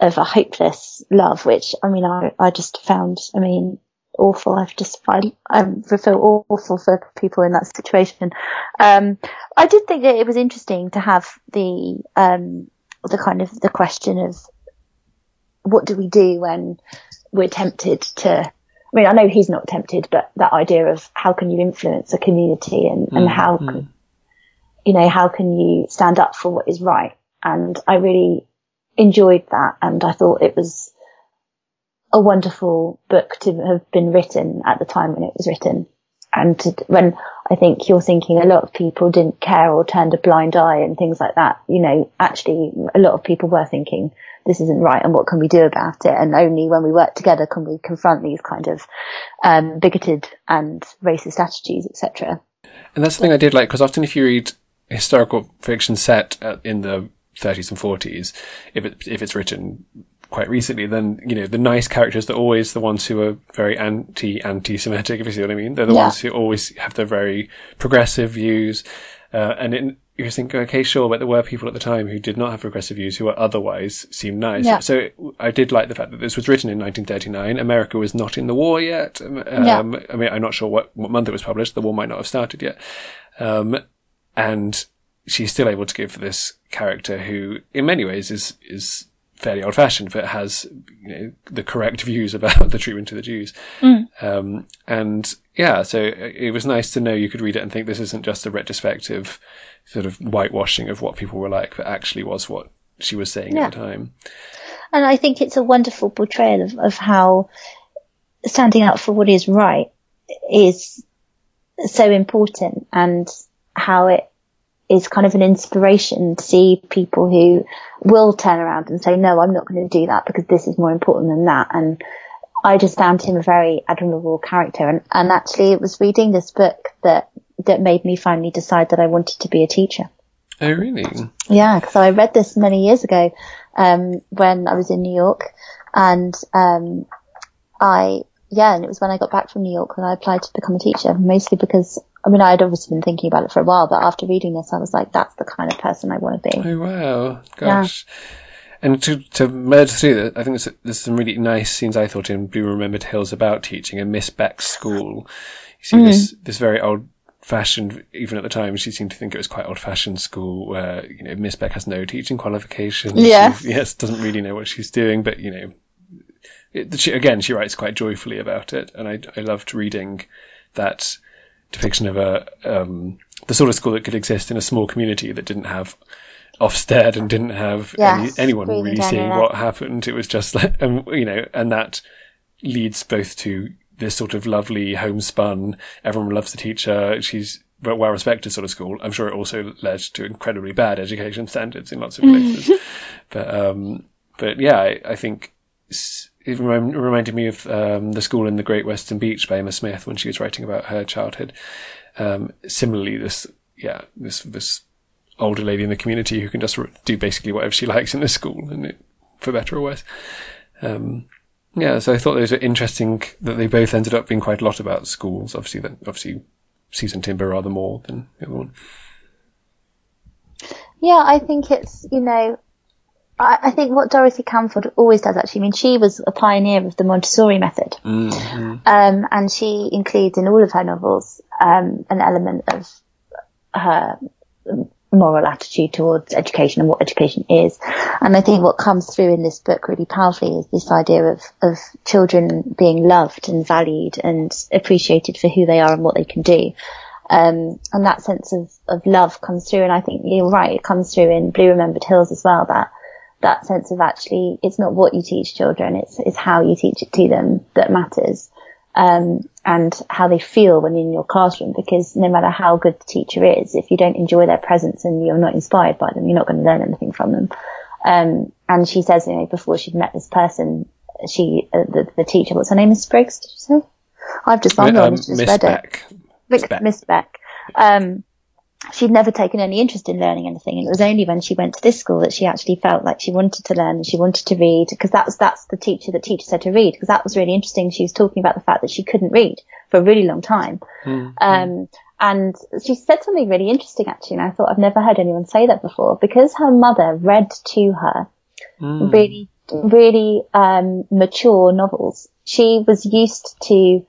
of a hopeless love, which I mean, I I just found, I mean, awful. I've just I, I feel awful for people in that situation. Um, I did think that it was interesting to have the um, the kind of the question of what do we do when we're tempted to. I mean, I know he's not tempted, but that idea of how can you influence a community and, and mm, how, mm. you know, how can you stand up for what is right? And I really enjoyed that. And I thought it was, a wonderful book to have been written at the time when it was written. And to, when I think you're thinking a lot of people didn't care or turned a blind eye and things like that, you know, actually a lot of people were thinking this isn't right and what can we do about it? And only when we work together can we confront these kind of um, bigoted and racist attitudes, etc. And that's the thing I did like because often if you read historical fiction set in the 30s and 40s, if it, if it's written quite recently, then, you know, the nice characters are always the ones who are very anti, anti-Semitic, if you see what I mean. They're the Yeah. ones who always have the very progressive views. Uh, and it, you think, okay, sure, but there were people at the time who did not have progressive views who were otherwise seemed nice. Yeah. So I did like the fact that this was written in 1939. America was not in the war yet. Um, Yeah. I mean, I'm not sure what, what month it was published. The war might not have started yet. Um, and she's still able to give this character who, in many ways, is is fairly old fashioned, but has you know the correct views about the treatment of the Jews. Um, and yeah, so it was nice to know you could read it and think this isn't just a retrospective sort of whitewashing of what people were like, but actually was what she was saying Yeah. at the time. And I think it's a wonderful portrayal of, of how standing up for what is right is so important and how it is kind of an inspiration to see people who will turn around and say, no, I'm not going to do that because this is more important than that. And I just found him a very admirable character. And, and actually it was reading this book that, that made me finally decide that I wanted to be a teacher. Oh, really? Yeah, because I read this many years ago um, when I was in New York, and um, I yeah, and it was when I got back from New York when I applied to become a teacher. Mostly because I mean I had obviously been thinking about it for a while, but after reading this, I was like, that's the kind of person I want to be. Oh wow, gosh. And to to merge through that, I think there's, there's some really nice scenes I thought in Blue Remembered Hills about teaching and Miss Beck's school. You see this mm. this very old fashioned, even at the time, she seemed to think it was quite old fashioned school where you know Miss Beck has no teaching qualifications. Yeah. She's- yes, doesn't really know what she's doing, but you know, it, she, again, she writes quite joyfully about it, and I I loved reading that depiction of a um, the sort of school that could exist in a small community that didn't have Ofsted and didn't have Yes, any, anyone really seeing what happened. It was just like, um, you know, and that leads both to this sort of lovely homespun, everyone loves the teacher, she's well respected sort of school. I'm sure it also led to incredibly bad education standards in lots of places. but, um, but yeah, I, I think it rem- reminded me of um, the school in the Great Western Beach by Emma Smith when she was writing about her childhood. Um, similarly, this yeah this this older lady in the community who can just r- do basically whatever she likes in the school, and it, for better or worse. Um, yeah, so I thought those were interesting that they both ended up being quite a lot about schools. Obviously, that obviously Seasoned Timber rather more than the other one. Yeah, I think it's, you know, I, I think what Dorothy Canfield always does actually, I mean, she was a pioneer of the Montessori method. Um, and she includes in all of her novels, um, an element of her moral attitude towards education and what education is. And I think what comes through in this book really powerfully is this idea of, of children being loved and valued and appreciated for who they are and what they can do. Um, and that sense of, of love comes through. And I think you're right. It comes through in Blue Remembered Hills as well. That, that sense of actually, it's not what you teach children. It's, it's how you teach it to them that matters. Um, and how they feel when in your classroom, because no matter how good the teacher is, if you don't enjoy their presence and you're not inspired by them, you're not going to learn anything from them. Um, and she says, you know, before she'd met this person, she, uh, the, the teacher, what's her name, Miss Briggs, did you say? I've just, I'm Um, just Miss read it. Miss Beck. Miss Beck. Um, she'd never taken any interest in learning anything, and it was only when she went to this school that she actually felt like she wanted to learn and she wanted to read because that was that's the teacher that teaches her to read because that was really interesting. She was talking about the fact that she couldn't read for a really long time, um, and she said something really interesting actually, and I thought I've never heard anyone say that before because her mother read to her really, really um, mature novels. She was used to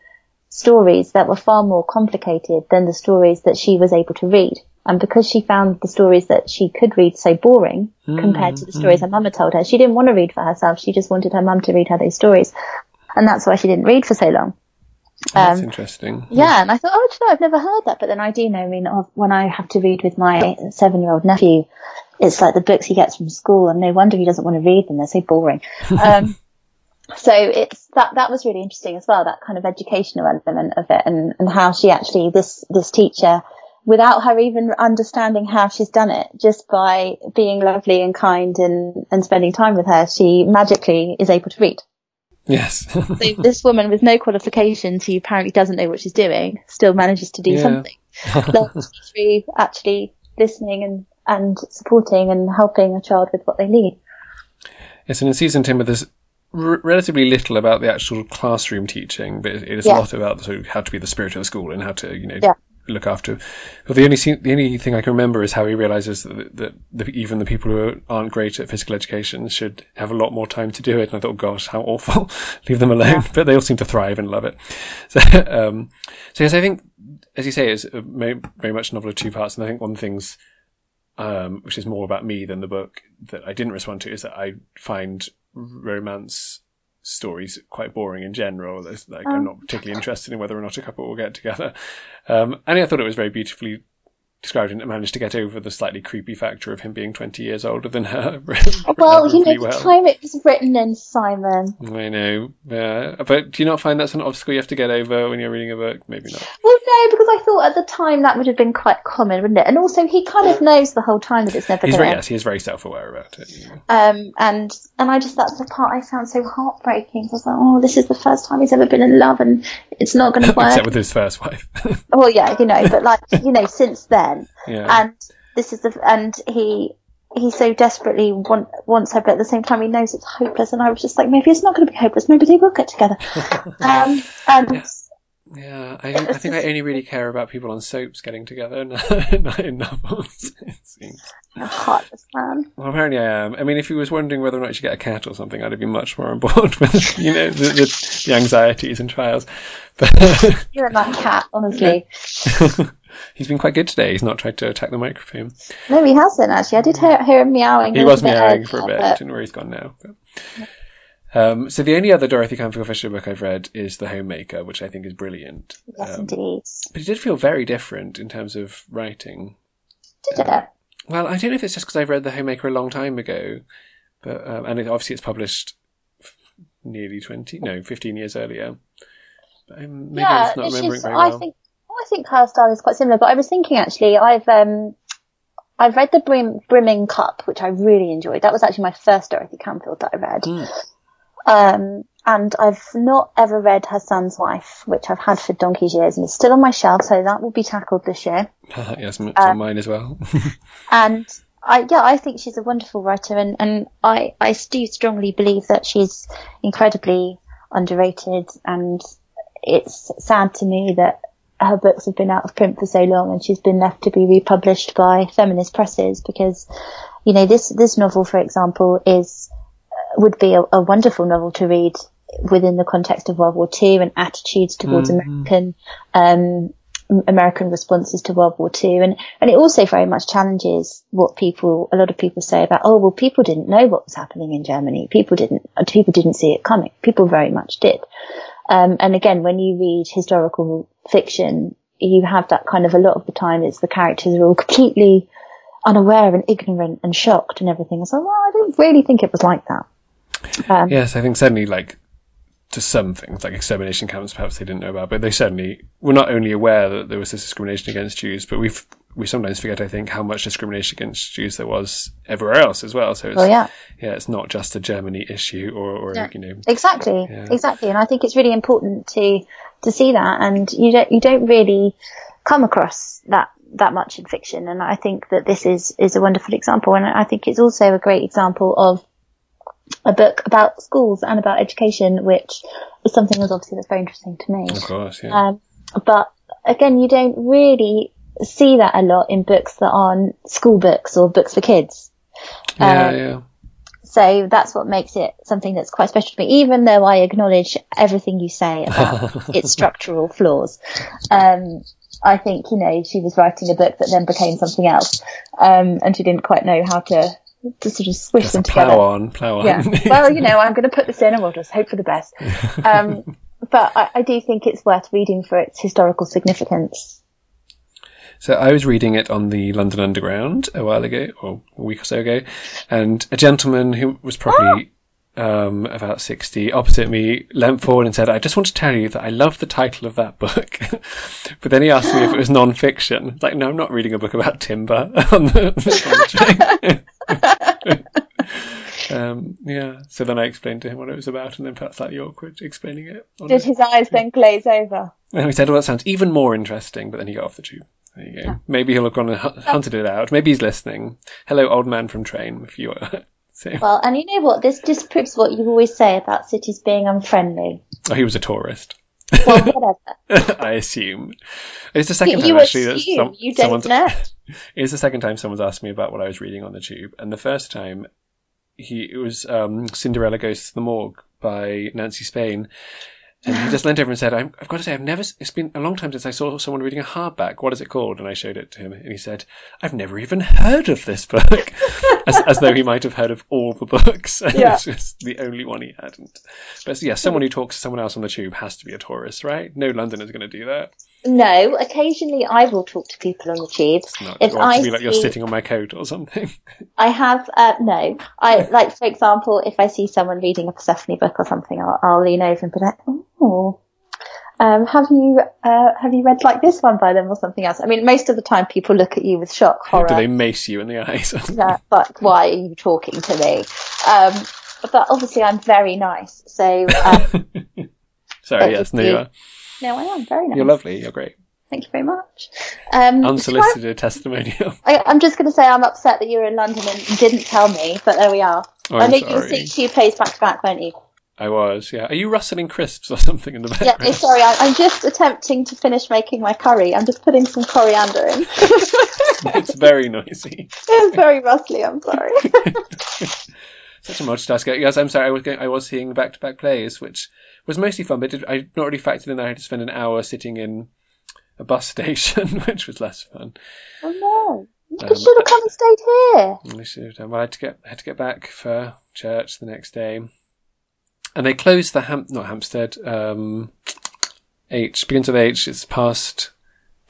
stories that were far more complicated than the stories that she was able to read. And because she found the stories that she could read so boring compared to the stories her mum had told her, she didn't want to read for herself. She just wanted her mum to read her those stories. And that's why she didn't read for so long. That's Um, interesting. yeah, and I thought, oh, you know, I've never heard that, but then I do know. I mean, of- when I have to read with my seven-year-old nephew, it's like the books he gets from school, and no wonder he doesn't want to read them; they're so boring. Um, so it's that that was really interesting as well, that kind of educational element of it, and and how she actually this this teacher, without her even understanding how she's done it, just by being lovely and kind and and spending time with her, she magically is able to read. Yes. So this woman with no qualifications who apparently doesn't know what she's doing still manages to do Yeah. something. Learns through actually listening and and supporting and helping a child with what they need. Yes, and in Seasoned Timber, there's r- relatively little about the actual classroom teaching, but it is Yeah. a lot about sort of how to be the spirit of the school and how to, you know, Yeah. look after. Well, the only scene, the only thing I can remember is how he realizes that, that the, even the people who aren't great at physical education should have a lot more time to do it. And I thought, gosh, how awful! Leave them alone. But they all seem to thrive and love it. So, um, so yes, I think, as you say, it's very, very much a novel of two parts. And I think one of the things um, which is more about me than the book that I didn't respond to, is that I find romance stories quite boring in general. There's, like, I'm not particularly interested in whether or not a couple will get together. Um, and I thought it was very beautifully described and managed to get over the slightly creepy factor of him being 20 years older than her. Well, you know, relatively the time it was written in, Simon. I know, yeah. But do you not find that's an obstacle you have to get over when you're reading a book? Maybe not. Well, no, because I thought at the time that would have been quite common, wouldn't it? And also, he kind of knows the whole time that it's never going to yes, he is very self-aware about it. you know. Um, and and I just that's the part I found so heartbreaking. I was like, oh, this is the first time he's ever been in love, and it's not going to work. Except with his first wife. well, yeah, you know, but like you know, since then, yeah. and this is the and he he so desperately want, wants her, but at the same time he knows it's hopeless. And I was just like, maybe it's not going to be hopeless. Maybe they will get together. um, and Yeah, I think, I think I only really care about people on soaps getting together, not, in novels. It seems. heartless man. Well, apparently I am. I mean, if he was wondering whether or not should get a cat or something, I'd have been much more on board with, you know, the, the, the anxieties and trials. But You're a that cat, honestly. He's been quite good today. He's not tried to attack the microphone. No, he hasn't actually. I did hear, hear him meowing. He was meowing for a bit. I don't know where he's gone now. But. Um, so the only other Dorothy Canfield Fisher book I've read is The Homemaker, which I think is brilliant. Yes, Um, indeed. but it did feel very different in terms of writing. Did it? Well, I don't know if it's just because I've read The Homemaker a long time ago, but um, and it, obviously it's published f- nearly twenty, no, fifteen years earlier. But I'm, maybe I'm just not remembering very I think I think her style is quite similar. But I was thinking actually, I've um, I've read the Brim, Brimming Cup, which I really enjoyed. That was actually my first Dorothy Canfield that I read. Hmm. Um, and I've not ever read Her Son's Wife, which I've had for donkey's years, and it's still on my shelf, so that will be tackled this year. yes, it's Uh, on mine as well. And I, yeah, I think she's a wonderful writer, and, and I, I do strongly believe that she's incredibly underrated, and it's sad to me that her books have been out of print for so long, and she's been left to be republished by feminist presses because, you know, this this novel, for example, is would be a, a wonderful novel to read within the context of World War II and attitudes towards American um, American responses to World War II. And, and it also very much challenges what people, a lot of people say about, oh, well, people didn't know what was happening in Germany. People didn't, uh, people didn't see it coming. People very much did. Um, and again, when you read historical fiction, you have that kind of a lot of the time it's the characters are all completely unaware and ignorant and shocked and everything. So, well, I don't really think it was like that. Um, yes, I think certainly like to some things, like extermination camps, perhaps they didn't know about, but they certainly were not only aware that there was this discrimination against Jews, but we've we sometimes forget, I think, how much discrimination against Jews there was everywhere else as well. So it's, Well, yeah. yeah, it's not just a Germany issue or, or Yeah. you know, Exactly, Yeah. exactly, and I think it's really important to to see that, and you don't you don't really come across that that much in fiction, and I think that this is is a wonderful example, and I think it's also a great example of a book about schools and about education, which is something that's obviously that's very interesting to me. of course, yeah. Um, but again, you don't really see that a lot in books that aren't school books or books for kids. yeah, um, yeah. So that's what makes it something that's quite special to me, even though I acknowledge everything you say about its structural flaws. Um, I think, you know, she was writing a book that then became something else. Um, and she didn't quite know how to, to sort of squish Just them plow together. on, plow on. Yeah. Well, you know, I'm going to put this in and we'll just hope for the best. Um, but I, I do think it's worth reading for its historical significance. So I was reading it on the London Underground a while ago, or a week or so ago, and a gentleman who was probably um, about 60 opposite me leant forward and said, I just want to tell you that I love the title of that book. but then he asked me if it was non-fiction. It's like, no, I'm not reading a book about timber on the, on the. um, yeah. So then I explained to him what it was about and then felt slightly awkward explaining it. Did it. his eyes then glaze over? And he said, well, that sounds even more interesting, but then he got off the tube. There you go. Maybe he'll have gone and hunted it out. Maybe he's listening. Hello, old man from train. If you are. So, Well, and you know what? This disproves what you always say about cities being unfriendly. oh, he was a tourist. Well, whatever. I assume. It's the second you time actually that some, you don't someone's know. It's the second time someone's asked me about what I was reading on the tube, and the first time he it was um, Cinderella Goes to the Morgue by Nancy Spain, and he just leant over and said, "I've, I've got to say, I've never. It's been a long time since I saw someone reading a hardback. What is it called?" And I showed it to him, and he said, "I've never even heard of this book," as, as though he might have heard of all the books. And Yeah. it's just the only one he hadn't. But yeah, someone who talks to someone else on the tube has to be a tourist, right? No Londoner's going to do that. No, occasionally I will talk to people on the tube. Not If you I to be like you're sitting on my coat or something. I have uh, no. I like, for example, if I see someone reading a Persephone book or something, I'll, I'll lean over and be like, "Oh, um, have you uh, have you read like this one by them or something else?" I mean, most of the time people look at you with shock, horror. Do they mace you in the eyes? that, like, why are you talking to me? Um, but obviously, I'm very nice. So um, Sorry, yes, no, you are. no, I am very nice. You're lovely. You're great. Thank you very much. Um, Unsolicited testimonial. I, I'm just going to say I'm upset that you were in London and didn't tell me, but there we are. Oh, I know you sorry. see two plays back to back, won't you? I was. Yeah. Are you rustling crisps or something in the Yeah, background? no, sorry, I, I'm just attempting to finish making my curry. I'm just putting some coriander in. it's very noisy. it's very rustly, I'm sorry. Such a multitasker. Yes, I'm sorry. I was going, I was seeing back-to-back plays, which was mostly fun, but did, I not really factored in that I had to spend an hour sitting in a bus station, which was less fun. oh no. You Um, should have come and stayed here. I should have done. Well, I had to get had to get back for church the next day, and they closed the Ham not Hampstead. Um, H begins with H. It's past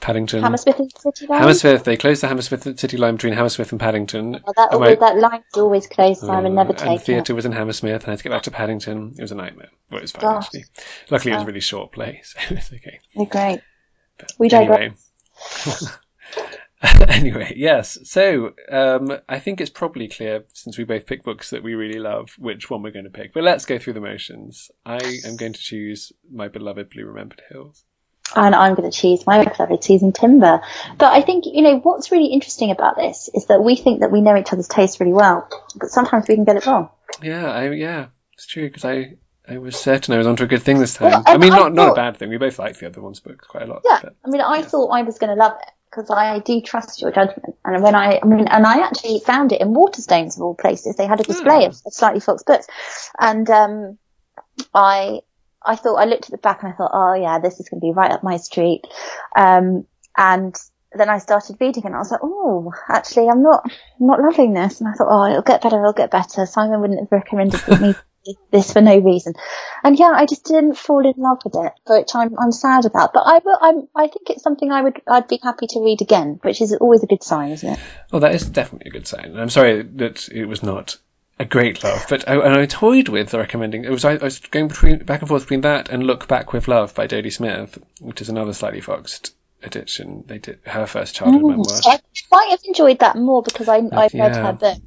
Paddington. Hammersmith City Line? Hammersmith. They closed the Hammersmith City line between Hammersmith and Paddington. Well, that, And my- that line's always closed, Simon. Never and take it. theatre was in Hammersmith, and I had to get back to Paddington. It was a nightmare. Well, it was fine Gosh. actually. Luckily, it was a really short play, so it was okay. You're great. We digress. Anyway. yes. So um, I think it's probably clear, since we both pick books that we really love, which one we're going to pick. But let's go through the motions. I am going to choose my beloved Blue Remembered Hills. and I'm going to choose my beloved Seasoned Timber. But I think, you know, what's really interesting about this is that we think that we know each other's tastes really well, but sometimes we can get it wrong. Yeah, I, yeah, it's true because I. I was certain I was onto a good thing this time. Well, I mean, I not not a bad thing. We both like the other one's books quite a lot. Yeah. but- I mean, I thought I was going to love it because I do trust your judgment. And when I, I mean, and I actually found it in Waterstones of all places. They had a display of, of Slightly Foxed books. And, um, I, I thought, I looked at the back and I thought, oh yeah, this is going to be right up my street. Um, and then I started reading and I was like, oh, actually, I'm not, I'm not loving this. And I thought, oh, it'll get better, it'll get better. Simon wouldn't have recommended me this for no reason. And yeah, I just didn't fall in love with it, which I'm, I'm sad about. But I will, I'm, I think it's something I would, I'd be happy to read again, which is always a good sign, isn't it? Well, that is definitely a good sign. I'm sorry that it was not a great love, but I, and I toyed with recommending. It was I, I was going between back and forth between that and Look Back with Love by Dodie Smith, which is another slightly foxed edition. They did her first childhood mm, memoir. I might have enjoyed that more because I, I've read Yeah. her book.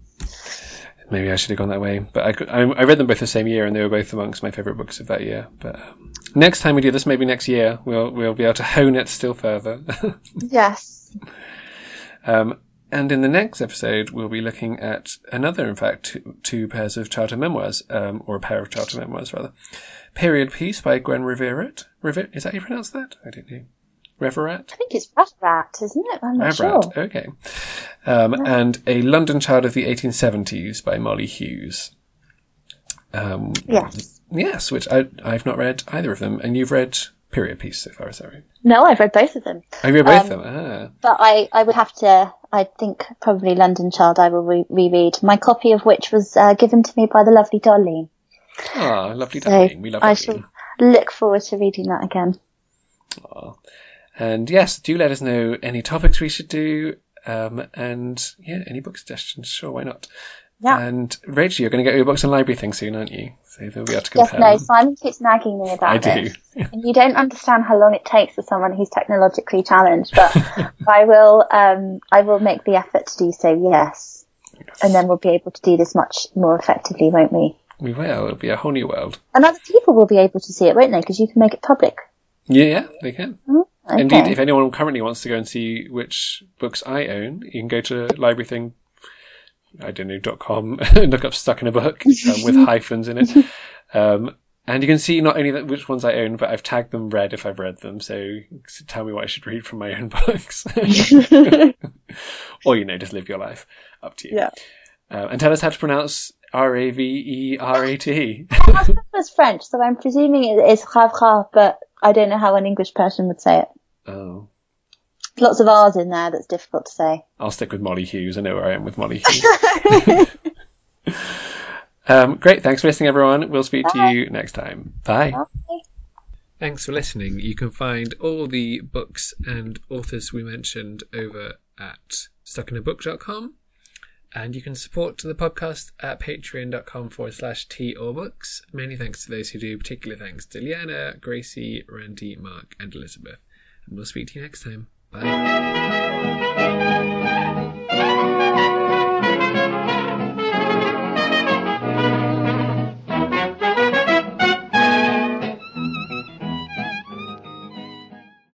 Maybe I should have gone that way, but I, I, I read them both the same year, and they were both amongst my favourite books of that year. But um, next time we do this, maybe next year, we'll we'll be able to hone it still further. Yes. Um, and in the next episode, we'll be looking at another, in fact, two, two pairs of charter memoirs, um, or a pair of charter memoirs, rather. Period Piece by Gwen Riveret. River, is that how you pronounce that? I don't know. Reverat? I think it's Rat, isn't it? I'm not Reverat, sure. okay. Um, and A London Child of the 1870s by Molly Hughes. Um, Yes. yes, which I, I've not read either of them, and you've read Period Piece so far, is that right? No, I've read both of them. I read both Um, of them. Ah. But I, I would have to, I think probably London Child I will re- reread. My copy of which was uh, given to me by the lovely Dolly. Ah, lovely So Darlene. We love I Darlene. shall look forward to reading that again. Aw. And yes, do let us know any topics we should do, um, and yeah, any book suggestions. Sure, why not? Yeah. And Rachel, you're going to get your books and LibraryThing soon, aren't you? So they'll be able to compare. Yes, no. Simon keeps nagging me about I do. it. And you don't understand how long it takes for someone who's technologically challenged, but I will, um, I will make the effort to do so, yes. And then we'll be able to do this much more effectively, won't we? We will. It'll be a whole new world. And other people will be able to see it, won't they? Because you can make it public. Yeah, yeah, they can. Okay. Indeed, if anyone currently wants to go and see which books I own, you can go to LibraryThing. I don't know dot com and look up "Stuck in a Book" um, with hyphens in it, um, and you can see not only that which ones I own, but I've tagged them red if I've read them. So tell me what I should read from my own books, or you know, just live your life. Up to you. Yeah. Uh, and tell us how to pronounce R A V E R A T. Was French, so I'm presuming it is Ravra, but I don't know how an English person would say it. Oh. Lots of R's in there that's difficult to say. I'll stick with Molly Hughes. I know where I am with Molly Hughes. um, great. Thanks for listening, everyone. We'll speak to you next time. Bye. Bye. Thanks for listening. You can find all the books and authors we mentioned over at stuckinabook.com. And you can support the podcast at patreon.com forward slash or books. Many thanks to those who do, particularly thanks to Liana, Gracie, Randy, Mark, and Elizabeth. And we'll speak to you next time. Bye.